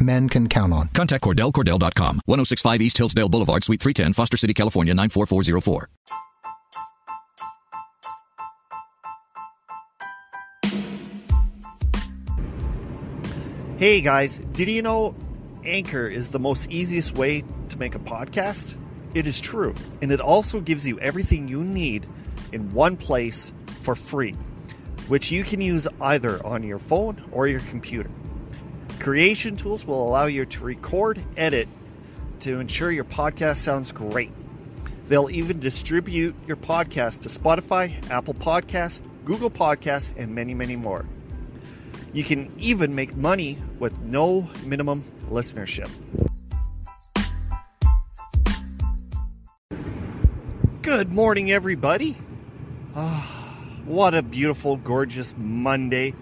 men can count on. Contact CordellCordell.com, 1065 East Hillsdale Boulevard, Suite 310, Foster City, California, 94404. Hey guys, did you know Anchor is the most easiest way to make a podcast? It is true, and it also gives you everything you need in one place for free, which you can use either on your phone or your computer. Creation tools will allow you to record, edit to ensure your podcast sounds great. They'll even distribute your podcast to Spotify, Apple Podcast, Google Podcast, and many, many more. You can even make money with no minimum listenership. Good morning, everybody. Oh, what a beautiful, gorgeous Monday.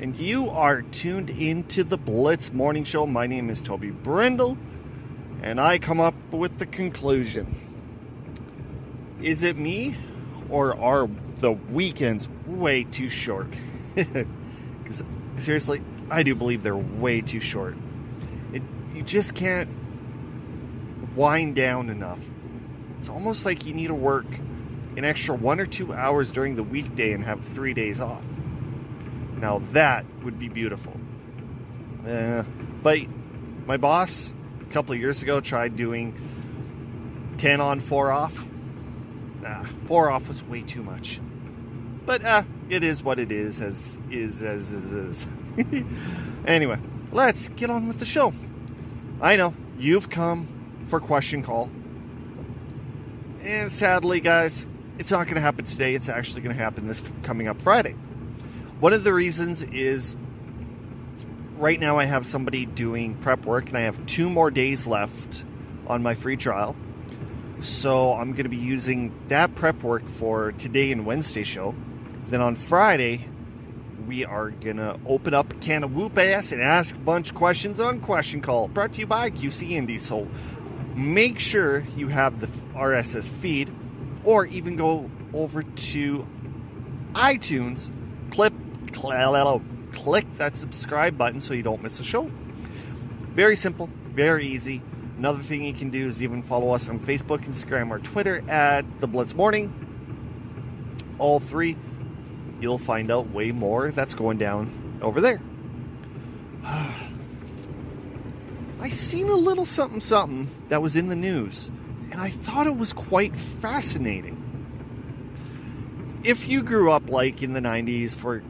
And you are tuned into the Blitz Morning Show. My name is Toby Brindle, and I come up with the conclusion Is it me, or are the weekends way too short? Because seriously, I do believe they're way too short. It, you just can't wind down enough. It's almost like you need to work an extra one or two hours during the weekday and have three days off. Now that would be beautiful. But my boss a couple of years ago tried doing 10 on, 4 off. Nah, 4 off was way too much. But uh, it is what it is, as is as is. is. anyway, let's get on with the show. I know you've come for question call. And sadly, guys, it's not going to happen today. It's actually going to happen this coming up Friday. One of the reasons is right now I have somebody doing prep work, and I have two more days left on my free trial. So I'm going to be using that prep work for today and Wednesday show. Then on Friday, we are going to open up a can of whoop ass and ask a bunch of questions on Question Call, brought to you by QC Indy. So make sure you have the RSS feed or even go over to iTunes, clip, click that subscribe button so you don't miss a show. Very simple, very easy. Another thing you can do is even follow us on Facebook, Instagram, or Twitter at The Blitz Morning. All three, you'll find out way more that's going down over there. I seen a little something something that was in the news, and I thought it was quite fascinating. If you grew up like in the 90s, for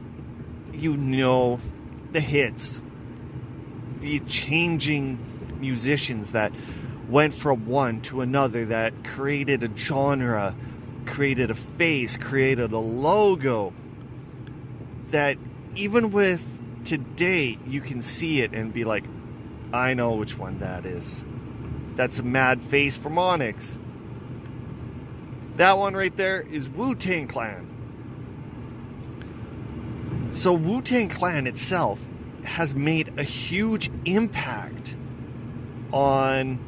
you know the hits, the changing musicians that went from one to another, that created a genre, created a face, created a logo, that even with today, you can see it and be like, I know which one that is. That's a mad face from Onyx. That one right there is Wu Tang Clan. So, Wu Tang Clan itself has made a huge impact on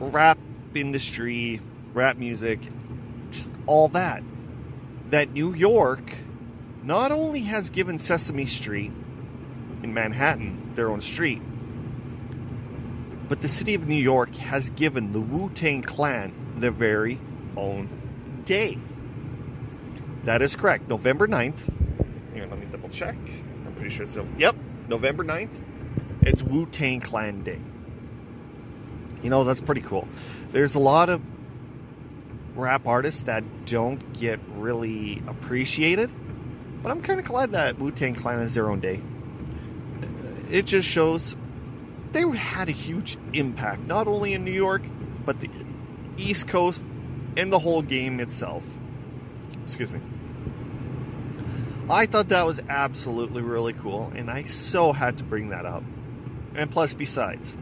rap industry, rap music, just all that. That New York not only has given Sesame Street in Manhattan their own street, but the city of New York has given the Wu Tang Clan their very own day. That is correct. November 9th. Here, let me double check. I'm pretty sure it's. Yep, November 9th. It's Wu Tang Clan Day. You know, that's pretty cool. There's a lot of rap artists that don't get really appreciated, but I'm kind of glad that Wu Tang Clan has their own day. It just shows they had a huge impact, not only in New York, but the East Coast and the whole game itself. Excuse me. I thought that was absolutely really cool, and I so had to bring that up. And plus, besides,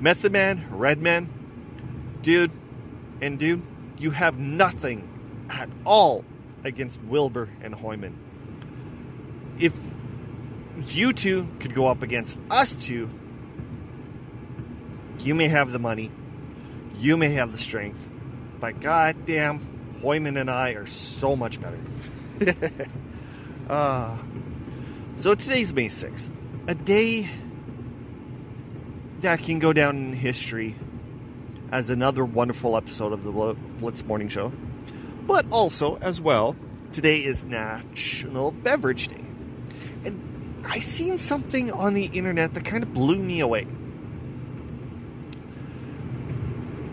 Method Man, Redman, dude, And dude, you have nothing at all against Wilbur and Hoyman. If you two could go up against us two, you may have the money, you may have the strength, but goddamn, Hoyman and I are so much better. uh, so today's May 6th, a day that can go down in history as another wonderful episode of the Blitz Morning Show. But also, as well, today is National Beverage Day. And I seen something on the internet that kind of blew me away.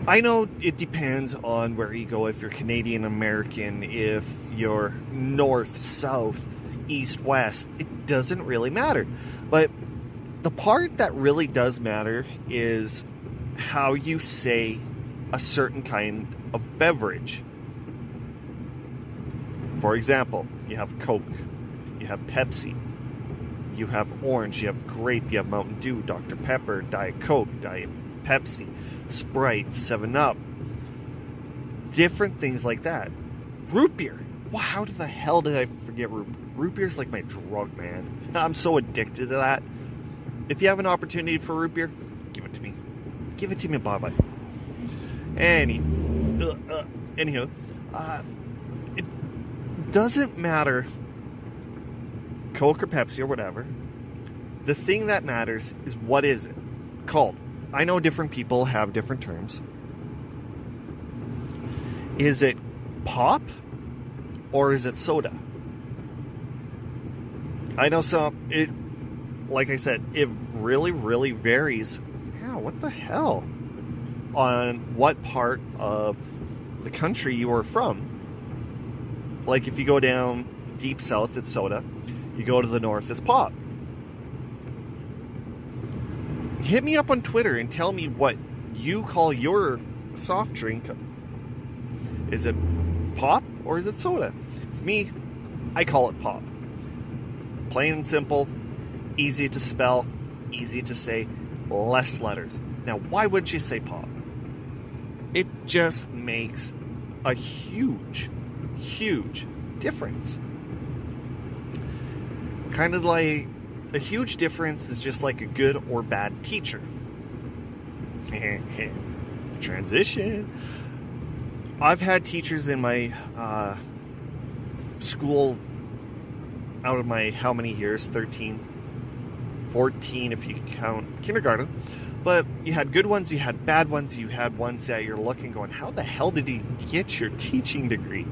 I know it depends on where you go, if you're Canadian American, if you're north, south, east, west, it doesn't really matter. But the part that really does matter is how you say a certain kind of beverage. For example, you have Coke, you have Pepsi, you have orange, you have grape, you have Mountain Dew, Dr. Pepper, Diet Coke, Diet Pepsi, Sprite, 7 Up, different things like that. Root beer. Wow, how the hell did I forget root Root beer is like my drug, man. I'm so addicted to that. If you have an opportunity for root beer, give it to me. Give it to me, Baba. Any, uh, uh, anyhow, uh, it doesn't matter, Coke or Pepsi or whatever. The thing that matters is what is it called. I know different people have different terms. Is it pop or is it soda? I know some. It, like I said, it really, really varies. Yeah, what the hell? On what part of the country you are from. Like if you go down deep south, it's soda. You go to the north, it's pop. Hit me up on Twitter and tell me what you call your soft drink. Is it pop or is it soda? It's me. I call it pop. Plain and simple, easy to spell, easy to say, less letters. Now, why would you say pop? It just makes a huge, huge difference. Kind of like a huge difference is just like a good or bad teacher. Transition. I've had teachers in my uh, school out of my how many years? 13 14 if you count kindergarten. But you had good ones you had bad ones you had ones that you're looking going how the hell did he get your teaching degree?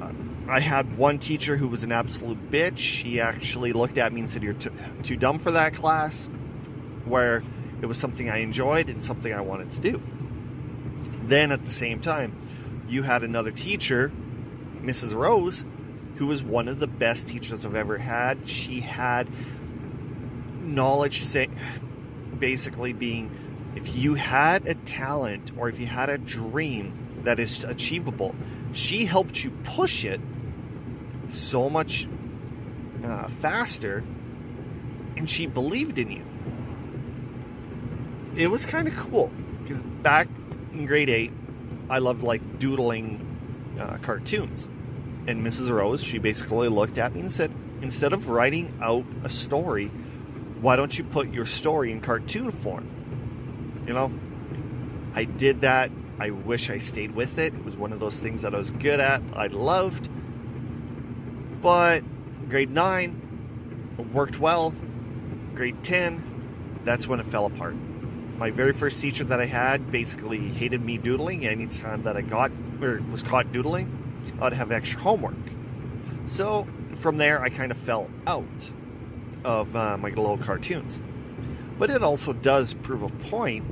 Uh, i had one teacher who was an absolute bitch. He actually looked at me and said you're t- too dumb for that class where it was something i enjoyed and something i wanted to do. Then at the same time you had another teacher mrs rose who was one of the best teachers I've ever had. She had knowledge, say, basically being if you had a talent or if you had a dream that is achievable, she helped you push it so much uh, faster and she believed in you. It was kind of cool because back in grade 8, I loved like doodling uh, cartoons. And Mrs. Rose, she basically looked at me and said, instead of writing out a story, why don't you put your story in cartoon form? You know, I did that. I wish I stayed with it. It was one of those things that I was good at, I loved. But grade 9 worked well. Grade 10, that's when it fell apart. My very first teacher that I had basically hated me doodling anytime that I got or was caught doodling I'd have extra homework. So from there, I kind of fell out of uh, my little cartoons. But it also does prove a point.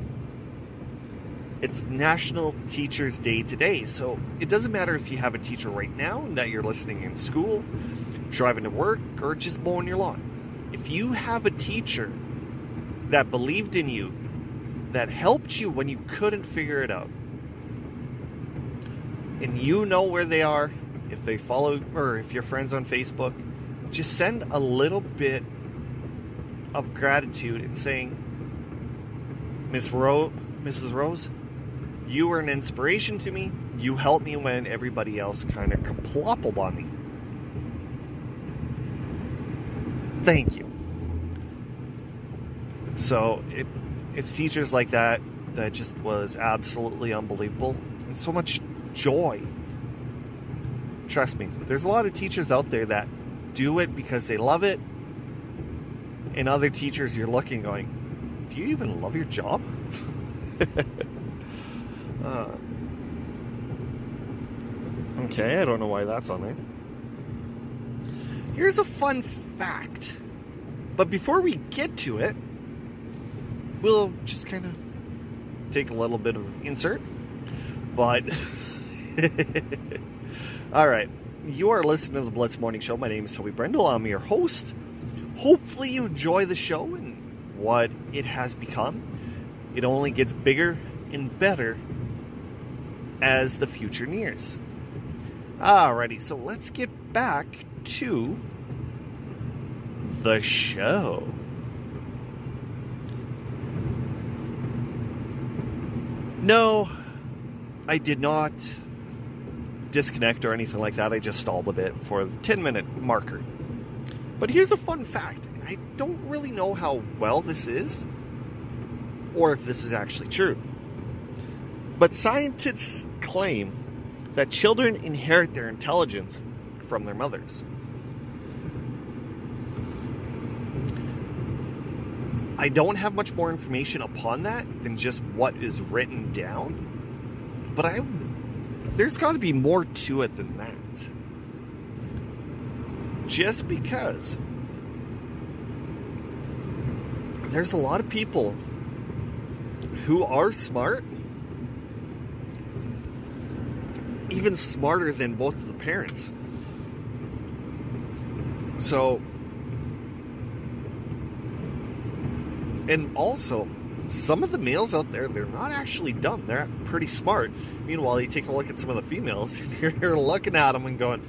It's National Teachers Day today, so it doesn't matter if you have a teacher right now that you're listening in school, driving to work, or just mowing your lawn. If you have a teacher that believed in you, that helped you when you couldn't figure it out, and you know where they are, if they follow or if you're friends on Facebook, just send a little bit of gratitude and saying, Miss Ro- Mrs. Rose, You were an inspiration to me. You helped me when everybody else kind of kaploppled on me. Thank you. So it, it's teachers like that that just was absolutely unbelievable and so much joy. Trust me, there's a lot of teachers out there that do it because they love it, and other teachers you're looking going, do you even love your job? uh, okay, I don't know why that's on there. Here's a fun fact. But before we get to it, we'll just kind of take a little bit of insert. But all right, you are listening to the Blitz Morning Show. My name is Toby Brendel. I'm your host. Hopefully, you enjoy the show and what it has become. It only gets bigger and better as the future nears. Alrighty, so let's get back to the show. No, I did not disconnect or anything like that. I just stalled a bit for the 10 minute marker. But here's a fun fact I don't really know how well this is, or if this is actually true. But scientists claim that children inherit their intelligence from their mothers. I don't have much more information upon that than just what is written down. But I there's got to be more to it than that. Just because there's a lot of people who are smart, even smarter than both of the parents. So and also some of the males out there they're not actually dumb. They're pretty smart. Meanwhile you take a look at some of the females and you're looking at them and going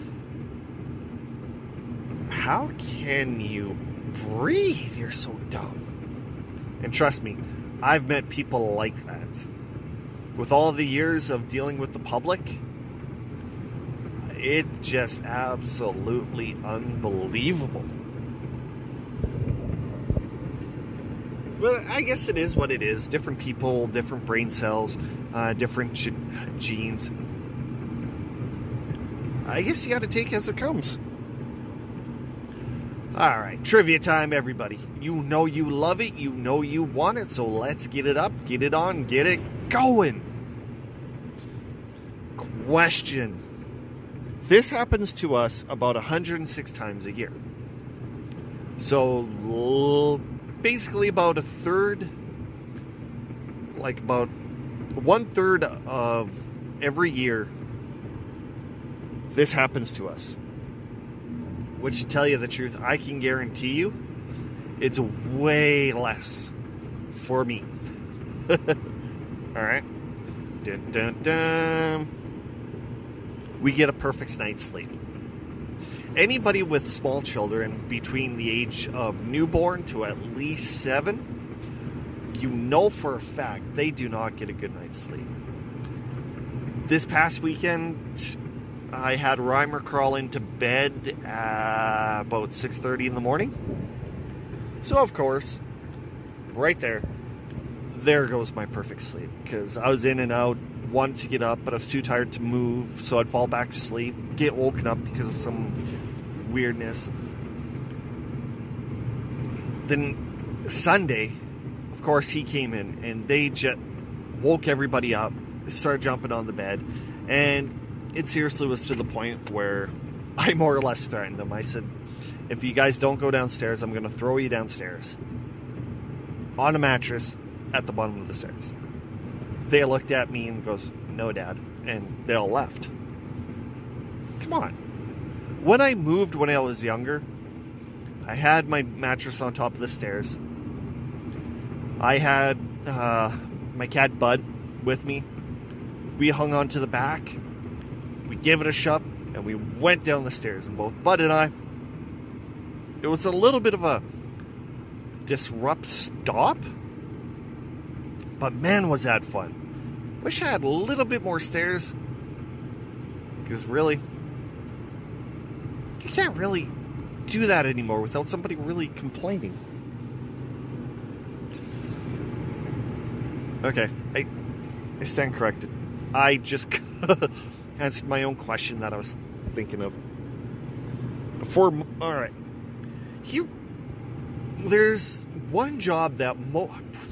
how can you breathe? You're so dumb. And trust me i've met people like that. With all the years of dealing with the public it's just absolutely unbelievable But I guess it is what it is. Different people, different brain cells, uh, different genes. I guess you got to take as it comes. All right, trivia time, everybody. You know you love it, you know you want it, so let's get it up, get it on, get it going. Question This happens to us about 106 times a year. So, basically about a third, like about one third of every year, this happens to us. Which, to tell you the truth, I can guarantee you it's way less for me. All right. Dun, dun, dun. We get a perfect night's sleep anybody with small children between the age of newborn to at least seven, you know for a fact they do not get a good night's sleep. This past weekend, I had Reimer crawl into bed at about 6:30 in the morning. So of course, right there, there goes my perfect sleep because I was in and out, wanted to get up, but I was too tired to move, so I'd fall back to sleep, get woken up because of some weirdness. Then Sunday, of course, he came in and they just woke everybody up, started jumping on the bed, and it seriously was to the point where I more or less threatened them. I said, if you guys don't go downstairs, I'm going to throw you downstairs on a mattress at the bottom of the stairs. They looked at me and goes, "No, Dad," and they all left. Come on, when I moved when I was younger, I had my mattress on top of the stairs. I had uh, my cat Bud with me. We hung on to the back. We gave it a shove, and we went down the stairs. And both Bud and I, it was a little bit of a disrupt stop, but man, was that fun! Wish I had a little bit more stairs. Because really, can't really do that anymore without somebody really complaining. Okay, I, I stand corrected. I just answered my own question that I was thinking of. For all right, here, there's one job that mo-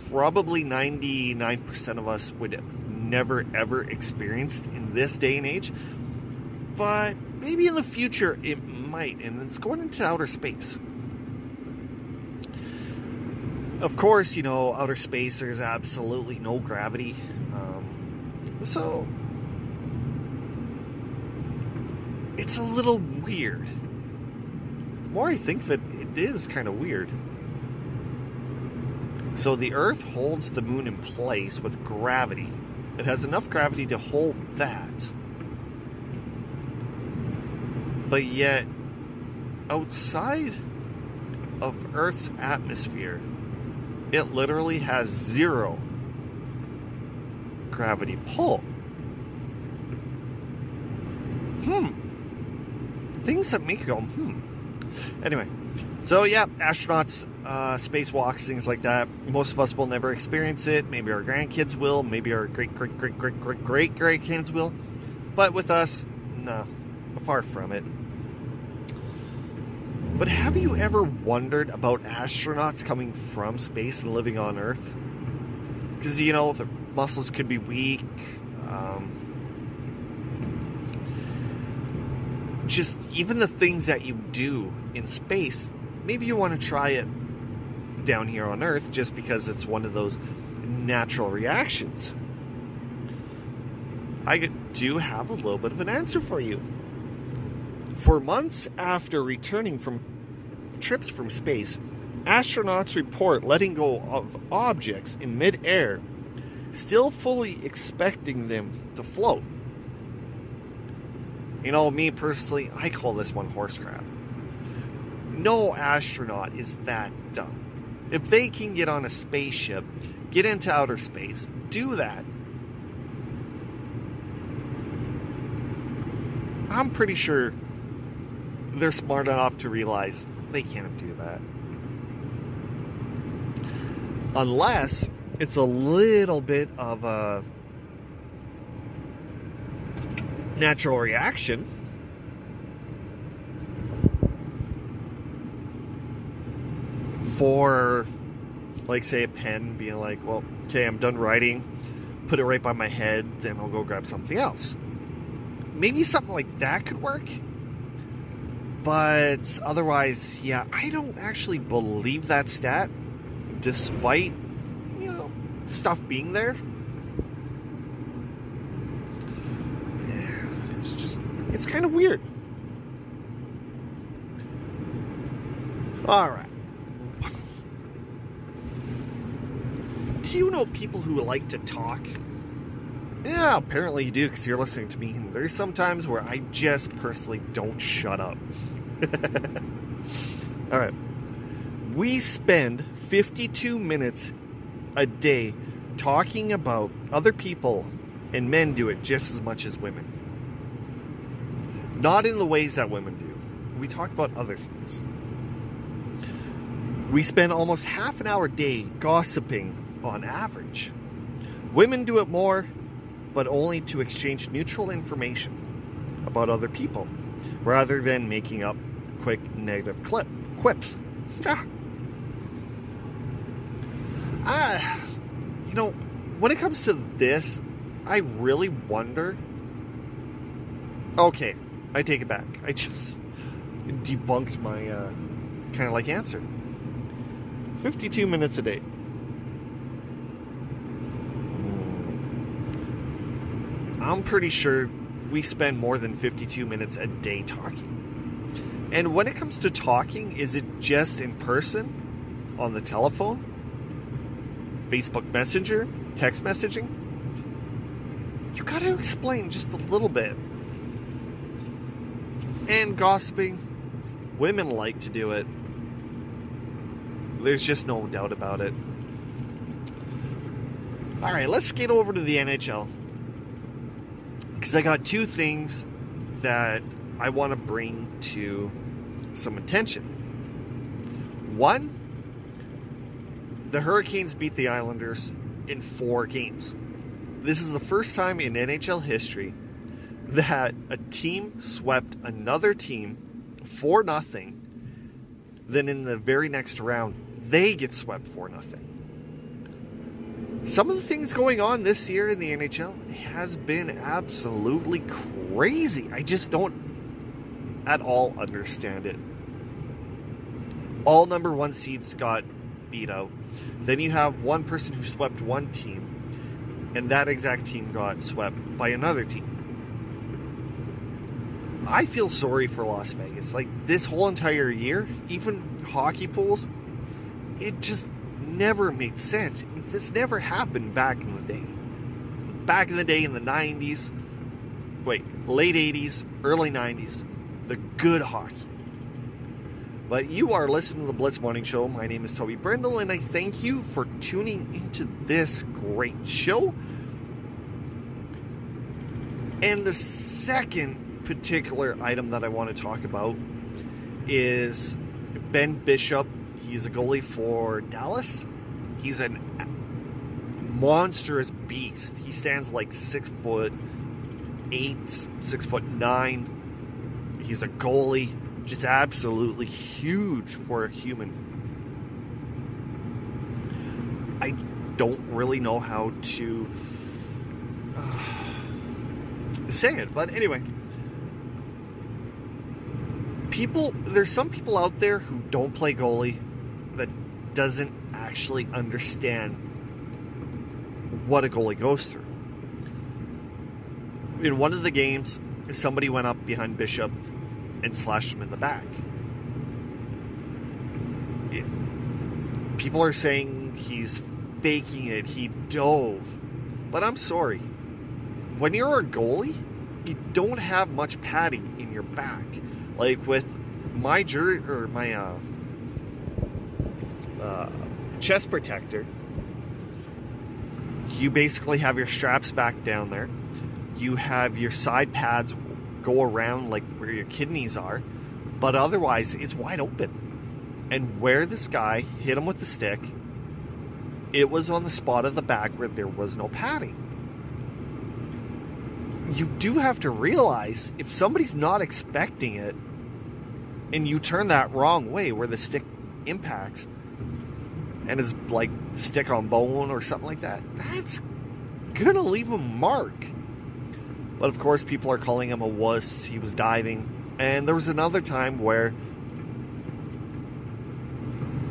probably 99% of us would never ever experienced in this day and age, but maybe in the future it might, and it's going into outer space. Of course, you know, outer space, there's absolutely no gravity. Um, so, it's a little weird. The more I think it, it is kind of weird. So, the Earth holds the moon in place with gravity. It has enough gravity to hold that. But yet, outside of Earth's atmosphere, it literally has zero gravity pull. Hmm. Things that make you go, hmm. Anyway, so yeah, astronauts, uh, spacewalks, things like that. Most of us will never experience it. Maybe our grandkids will. Maybe our great, great, great, great, great, great grandkids will. But with us, no, apart from it. But have you ever wondered about astronauts coming from space and living on Earth? Because, you know, the muscles could be weak. Um, just even the things that you do in space, maybe you want to try it down here on Earth just because it's one of those natural reactions. I do have a little bit of an answer for you. For months after returning from trips from space, astronauts report letting go of objects in midair, still fully expecting them to float. You know, me personally, I call this one horse crap. No astronaut is that dumb. If they can get on a spaceship, get into outer space, do that. I'm pretty sure they're smart enough to realize they can't do that. Unless it's a little bit of a natural reaction. For, like, say, a pen being like, well, okay, I'm done writing, put it right by my head, then I'll go grab something else. Maybe something like that could work but otherwise, yeah, I don't actually believe that stat, despite, you know, stuff being there. It's just, it's kind of weird. Alright. Do you know people who like to talk? Yeah, apparently you do because you're listening to me. There's some times where I just personally don't shut up. All right. We spend 52 minutes a day talking about other people, and men do it just as much as women. Not in the ways that women do. We talk about other things. We spend almost half an hour a day gossiping on average. Women do it more, but only to exchange neutral information about other people rather than making up quick negative clip quips. Ah. ah, you know, when it comes to this, I really wonder. Okay, I take it back. I just debunked my uh, kind of like answer. 52 minutes a day. Hmm. I'm pretty sure we spend more than 52 minutes a day talking. And when it comes to talking, is it just in person, on the telephone, Facebook Messenger, text messaging? You got to explain just a little bit. And gossiping, women like to do it. There's just no doubt about it. All right, let's get over to the NHL. Because I got two things that I want to bring to some attention. One, the Hurricanes beat the Islanders in four games. This is the first time in NHL history that a team swept another team for nothing. Then in the very next round, they get swept for nothing. Some of the things going on this year in the NHL has been absolutely crazy. I just don't at all understand it. All number one seeds got beat out. Then you have one person who swept one team, and that exact team got swept by another team. I feel sorry for Las Vegas. Like this whole entire year, even hockey pools, it just never made sense. This never happened back in the day. Back in the day in the 90s, wait, late 80s, early 90s, the good hockey. But you are listening to the Blitz Morning Show. My name is Toby Brindle, and I thank you for tuning into this great show. And the second particular item that I want to talk about is Ben Bishop. He's a goalie for Dallas. He's a monstrous beast. He stands like six foot eight, six foot nine. He's a goalie just absolutely huge for a human. I don't really know how to uh, say it, but anyway. People, there's some people out there who don't play goalie that doesn't actually understand what a goalie goes through. In one of the games, somebody went up behind Bishop and slashed him in the back. It, people are saying he's faking it, he dove. But I'm sorry. When you're a goalie, you don't have much padding in your back. Like with my jury or my uh, uh, chest protector, you basically have your straps back down there. You have your side pads go around like where your kidneys are, but otherwise it's wide open. And where this guy hit him with the stick, it was on the spot of the back where there was no padding. You do have to realize if somebody's not expecting it and you turn that wrong way where the stick impacts and is like stick on bone or something like that, that's gonna leave a mark. But of course, people are calling him a wuss. He was diving. And there was another time where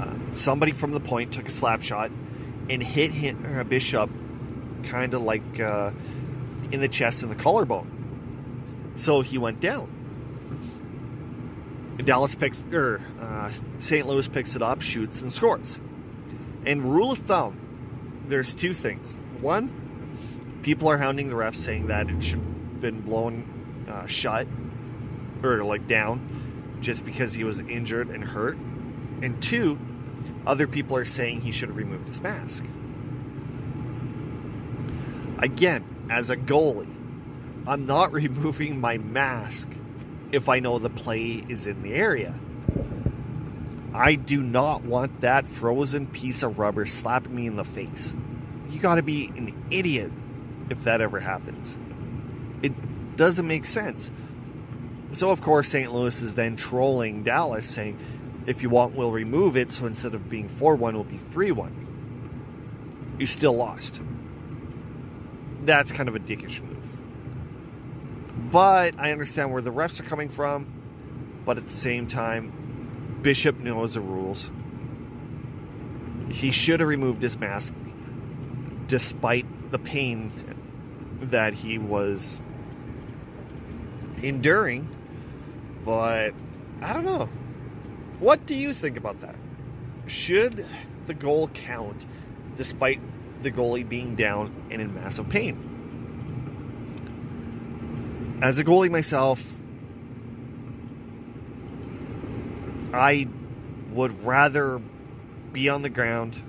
uh, somebody from the point took a slap shot and hit him, uh, Bishop kind of like uh, in the chest and the collarbone. So he went down. Dallas picks, or uh, St. Louis picks it up, shoots, and scores. And rule of thumb, there's two things. One, people are hounding the ref saying that it should have been blown uh, shut or like down just because he was injured and hurt. And two, other people are saying he should have removed his mask. Again, as a goalie, I'm not removing my mask if I know the play is in the area. I do not want that frozen piece of rubber slapping me in the face. You gotta be an idiot if that ever happens it doesn't make sense. So, of course, St. Louis is then trolling Dallas, saying, if you want, we'll remove it. So instead of being 4 1, it'll be 3 1. You still lost. That's kind of a dickish move. But I understand where the refs are coming from. But at the same time, Bishop knows the rules. He should have removed his mask despite the pain that he was enduring. But I don't know. What do you think about that? Should the goal count despite the goalie being down and in massive pain? As a goalie myself, I would rather be on the ground,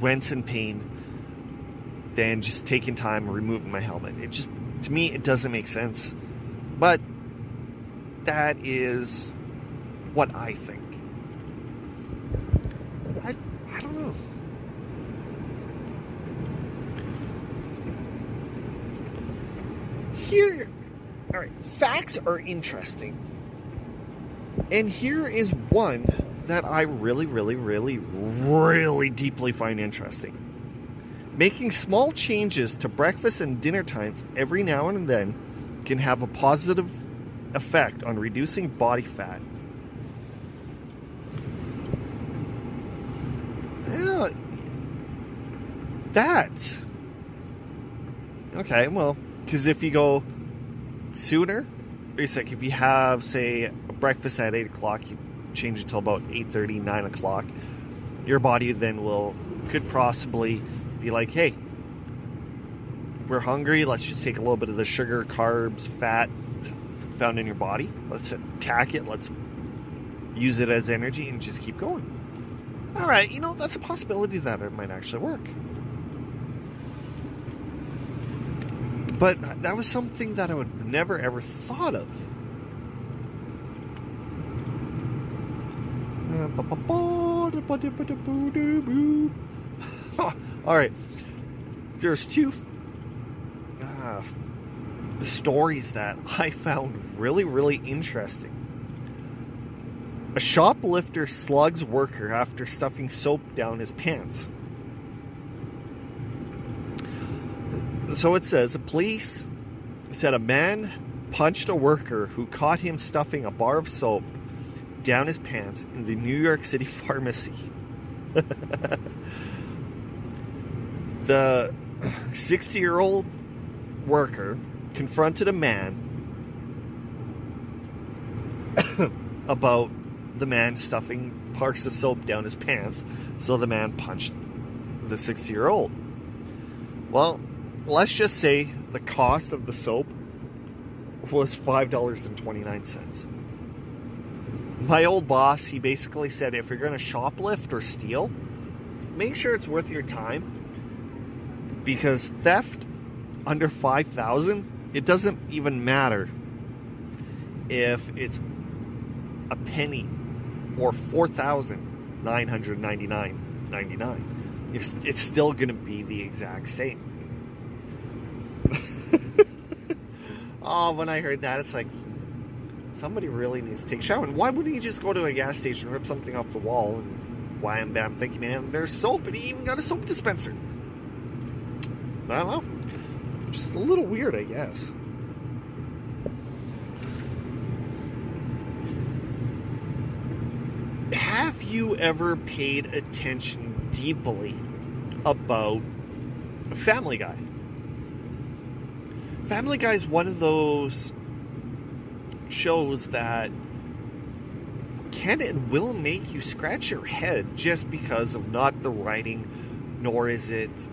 wince in pain, than just taking time and removing my helmet. It just To me, it doesn't make sense. But that is what I think. I, I don't know. Here, all right, facts are interesting. And here is one that I really, really, really, really deeply find interesting. Making small changes to breakfast and dinner times every now and then can have a positive effect on reducing body fat. Yeah, that. Okay, well, because if you go sooner, it's like if you have, say, breakfast at 8 o'clock, you change it about 8.30, 9 o'clock, your body then will, could possibly be like, hey, we're hungry, let's just take a little bit of the sugar, carbs, fat found in your body. Let's attack it, let's use it as energy and just keep going. All right, you know, that's a possibility that it might actually work. But that was something that I would never ever thought of. All right. There's two uh, stories that I found really, really interesting. A shoplifter slugs worker after stuffing soap down his pants. So it says, the police said a man punched a worker who caught him stuffing a bar of soap down his pants in the New York City pharmacy. the 60 year old worker confronted a man about the man stuffing parts of soap down his pants, so the man punched the 60 year old. Well, let's just say the cost of the soap was $5.29. My old boss, he basically said if you're going to shoplift or steal, make sure it's worth your time because theft under 5000 it doesn't even matter if it's a penny or 4999.99 it's, it's still going to be the exact same. Oh when i heard that it's like somebody really needs to take a shower. And why wouldn't he just go to a gas station rip something off the wall and wham bam thinking man. There's soap and he even got a soap dispenser. I don't know. Just a little weird i guess. Have you ever paid attention deeply about Family Guy? Family Guy is one of those shows that can and will make you scratch your head just because of not the writing, nor is it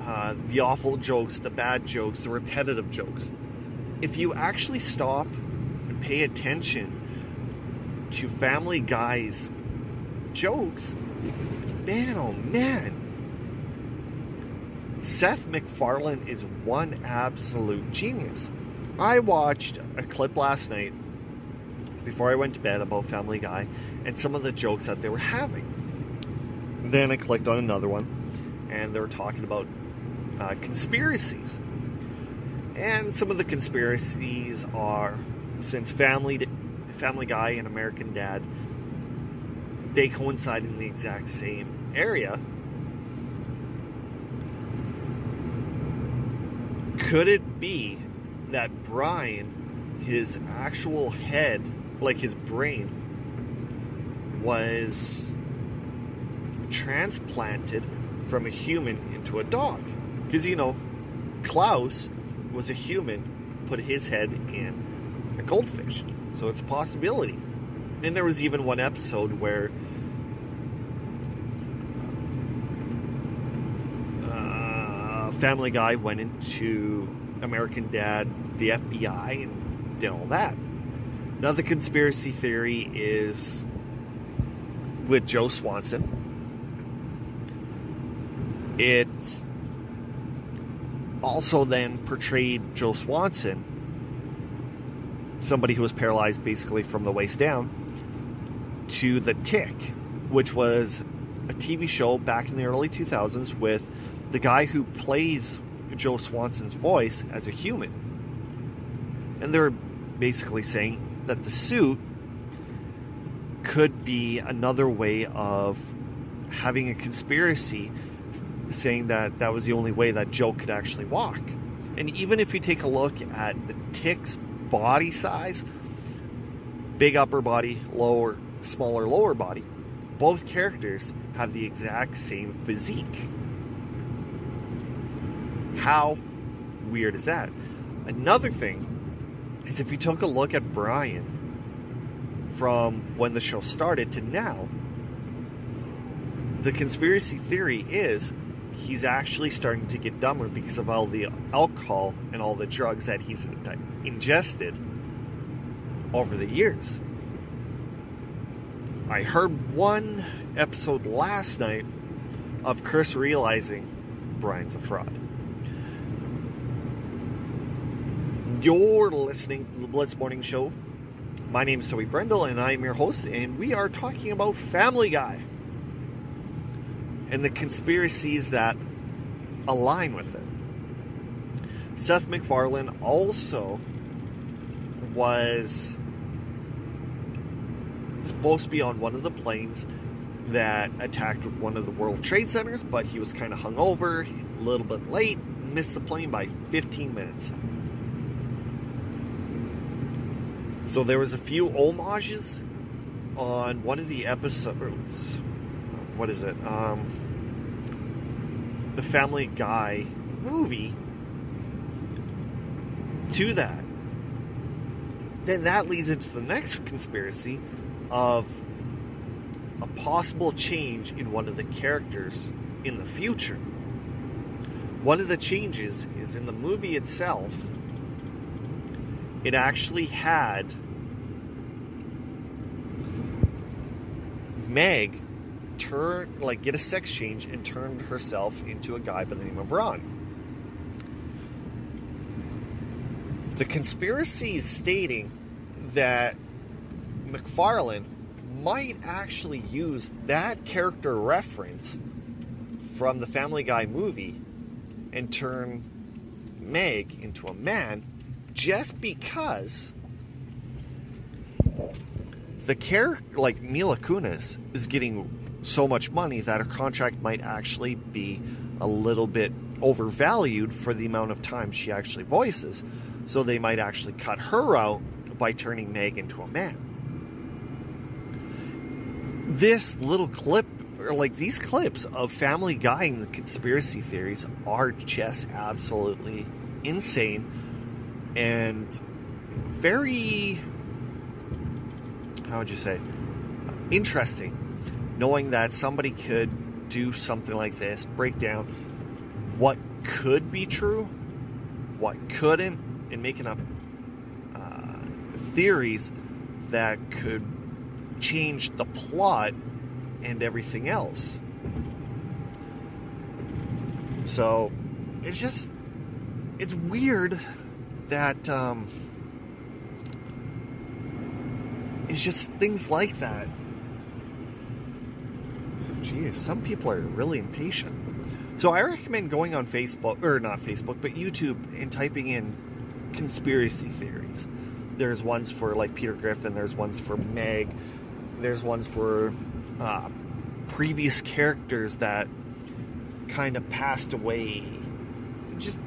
uh, the awful jokes, the bad jokes, the repetitive jokes. If you actually stop and pay attention to Family Guy's jokes, man, oh man. Seth MacFarlane is one absolute genius. I watched a clip last night before I went to bed about Family Guy and some of the jokes that they were having. Then I clicked on another one and they were talking about uh, conspiracies. And some of the conspiracies are since Family Family Guy and American Dad they coincide in the exact same area. Could it be that Brian, his actual head, like his brain, was transplanted from a human into a dog? Because, you know, Klaus was a human, put his head in a goldfish. So it's a possibility. And there was even one episode where uh, Family Guy went into American Dad, the FBI, and did all that. Another conspiracy theory is with Joe Swanson. It's also then portrayed Joe Swanson, somebody who was paralyzed basically from the waist down, to The Tick, which was a TV show back in the early 2000s with the guy who plays Joe Swanson's voice as a human. And they're basically saying that the suit could be another way of having a conspiracy saying that that was the only way that Joe could actually walk. And even if you take a look at the tick's body size, big upper body, lower, smaller lower body, both characters have the exact same physique. How weird is that? Another thing is if you took a look at Brian from when the show started to now, the conspiracy theory is he's actually starting to get dumber because of all the alcohol and all the drugs that he's ingested over the years. I heard one episode last night of Chris realizing Brian's a fraud. You're listening to the Blitz Morning Show. My name is Toby Brendel, and I am your host, and we are talking about Family Guy and the conspiracies that align with it. Seth MacFarlane also was supposed to be on one of the planes that attacked one of the World Trade Centers, but he was kind of hungover, a little bit late, missed the plane by 15 minutes. So there was a few homages on one of the episodes. What is it? Um, the Family Guy movie to that. Then that leads into the next conspiracy of a possible change in one of the characters in the future. One of the changes is in the movie itself, it actually had Meg turn like get a sex change and turned herself into a guy by the name of Ron. The conspiracy is stating that MacFarlane might actually use that character reference from the Family Guy movie and turn Meg into a man just because the character, like Mila Kunis, is getting so much money that her contract might actually be a little bit overvalued for the amount of time she actually voices. So they might actually cut her out by turning Meg into a man. This little clip, or like these clips of Family Guy and the conspiracy theories, are just absolutely insane and very, how would you say, interesting knowing that somebody could do something like this, break down what could be true, what couldn't, and making up uh, theories that could change the plot and everything else. So it's just it's weird that um, it's just things like that geez, some people are really impatient. So I recommend going on Facebook, or not Facebook, but YouTube and typing in conspiracy theories. There's ones for like Peter Griffin, there's ones for Meg, there's ones for uh, previous characters that kind of passed away. Just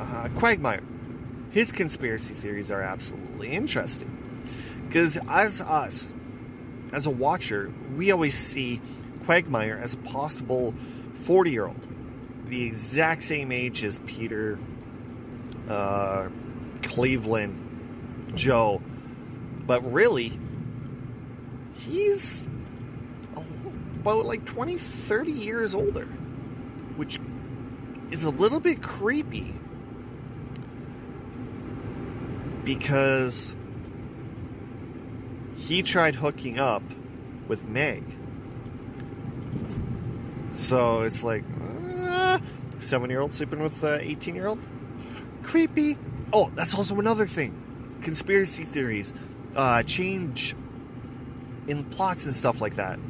uh, Quagmire. His conspiracy theories are absolutely interesting. Because as us, as a watcher, we always see Quagmire as a possible 40 year old, the exact same age as Peter, uh, Cleveland, Joe. But really, he's about like 20, 30 years older, which is a little bit creepy because he tried hooking up with Meg. So it's like, uh, seven year old sleeping with an 18 year old. Creepy. Oh, that's also another thing. Conspiracy theories, uh, change in plots and stuff like that.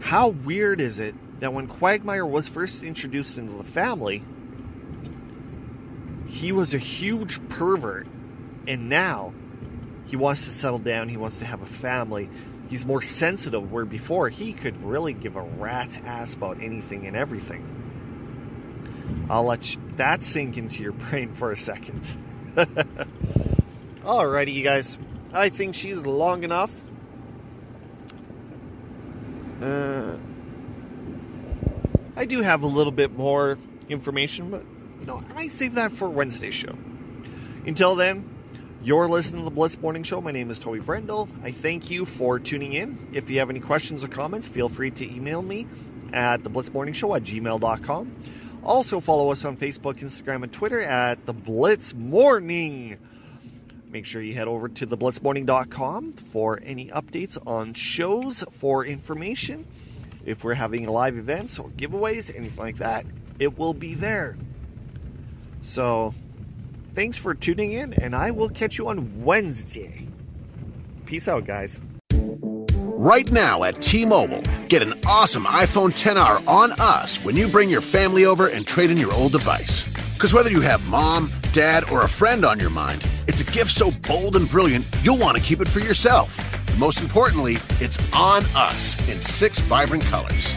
How weird is it that when Quagmire was first introduced into the family, he was a huge pervert, and now he wants to settle down, he wants to have a family. He's more sensitive, where before he could really give a rat's ass about anything and everything. I'll let that sink into your brain for a second. Alrighty, you guys. I think she's long enough. Uh, I do have a little bit more information, but you know, I might save that for Wednesday show. Until then, you're listening to the Blitz Morning Show. My name is Toby Brendel. I thank you for tuning in. If you have any questions or comments, feel free to email me at the Blitz Morning Show at gmail.com. Also, follow us on Facebook, Instagram, and Twitter at the Blitz Morning. Make sure you head over to theblitzmorning.com for any updates on shows, for information. If we're having live events or giveaways, anything like that, it will be there. So, thanks for tuning in, and I will catch you on Wednesday. Peace out, guys. Right now at T Mobile, get an awesome iPhone 10R on us when you bring your family over and trade in your old device. Because whether you have mom, dad, or a friend on your mind, it's a gift so bold and brilliant, you'll want to keep it for yourself. Most importantly, it's on us in six vibrant colors.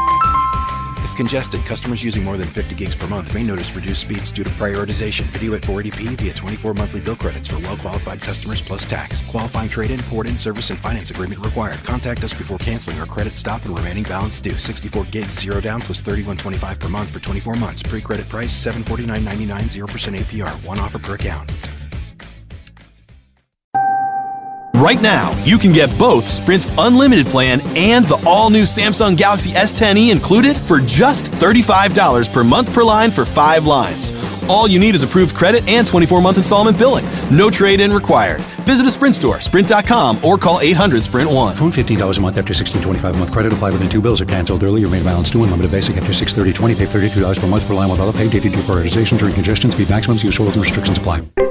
Congested, customers using more than 50 gigs per month may notice reduced speeds due to prioritization. Video at 480p via 24 monthly bill credits for well-qualified customers plus tax. Qualifying trade-in, port-in, service, and finance agreement required. Contact us before canceling or credit stop and remaining balance due. 64 gigs, zero down plus 31.25 per month for 24 months. Pre-credit price 749.99, 0% APR. One offer per account. Right now, you can get both Sprint's unlimited plan and the all new Samsung Galaxy S10e included for just $35 per month per line for five lines. All you need is approved credit and 24 month installment billing. No trade in required. Visit a Sprint store, sprint.com, or call 800 Sprint 1. Phone $15 a month after 1625 a month credit applied within two bills are canceled early. Your main balance due unlimited basic after 630 20 Pay $32 per month per line with auto pay. Dated due prioritization during congestion. Speed maximums. Use rules and restrictions apply.